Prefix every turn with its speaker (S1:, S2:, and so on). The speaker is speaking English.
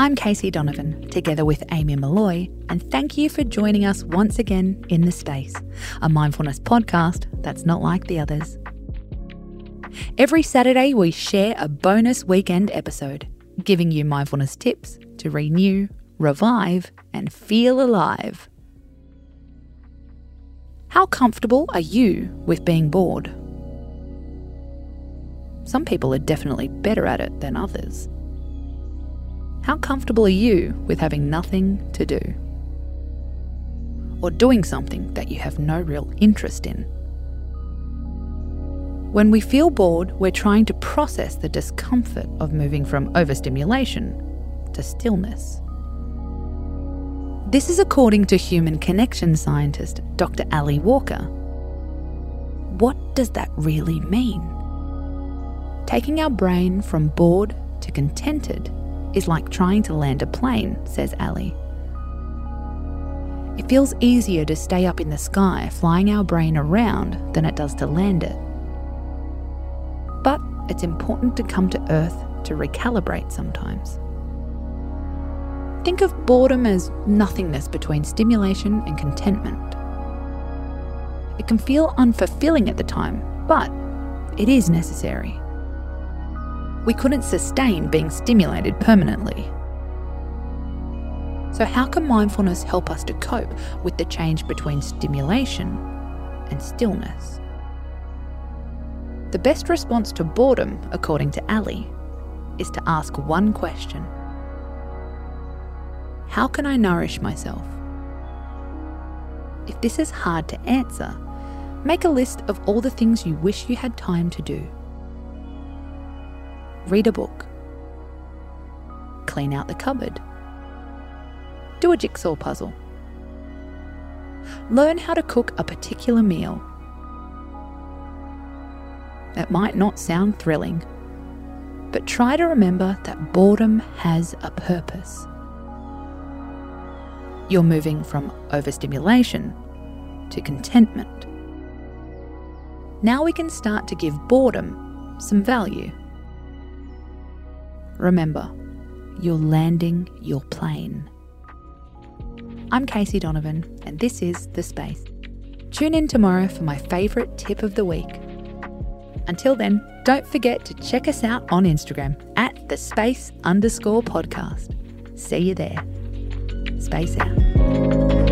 S1: I'm Casey Donovan, together with Amy Molloy, and thank you for joining us once again in The Space, a mindfulness podcast that's not like the others. Every Saturday, we share a bonus weekend episode, giving you mindfulness tips to renew, revive, and feel alive. How comfortable are you with being bored? Some people are definitely better at it than others. How comfortable are you with having nothing to do? Or doing something that you have no real interest in? When we feel bored, we're trying to process the discomfort of moving from overstimulation to stillness. This is according to human connection scientist Dr. Ali Walker. What does that really mean? Taking our brain from bored to contented is like trying to land a plane, says Ali. It feels easier to stay up in the sky flying our brain around than it does to land it. But it's important to come to Earth to recalibrate sometimes. Think of boredom as nothingness between stimulation and contentment. It can feel unfulfilling at the time, but it is necessary we couldn't sustain being stimulated permanently. So, how can mindfulness help us to cope with the change between stimulation and stillness? The best response to boredom, according to Ali, is to ask one question How can I nourish myself? If this is hard to answer, make a list of all the things you wish you had time to do read a book, clean out the cupboard, do a jigsaw puzzle, learn how to cook a particular meal. It might not sound thrilling, but try to remember that boredom has a purpose. You're moving from overstimulation to contentment. Now we can start to give boredom some value. Remember, you're landing your plane. I'm Casey Donovan, and this is The Space. Tune in tomorrow for my favourite tip of the week. Until then, don't forget to check us out on Instagram at the space underscore podcast. See you there. Space out.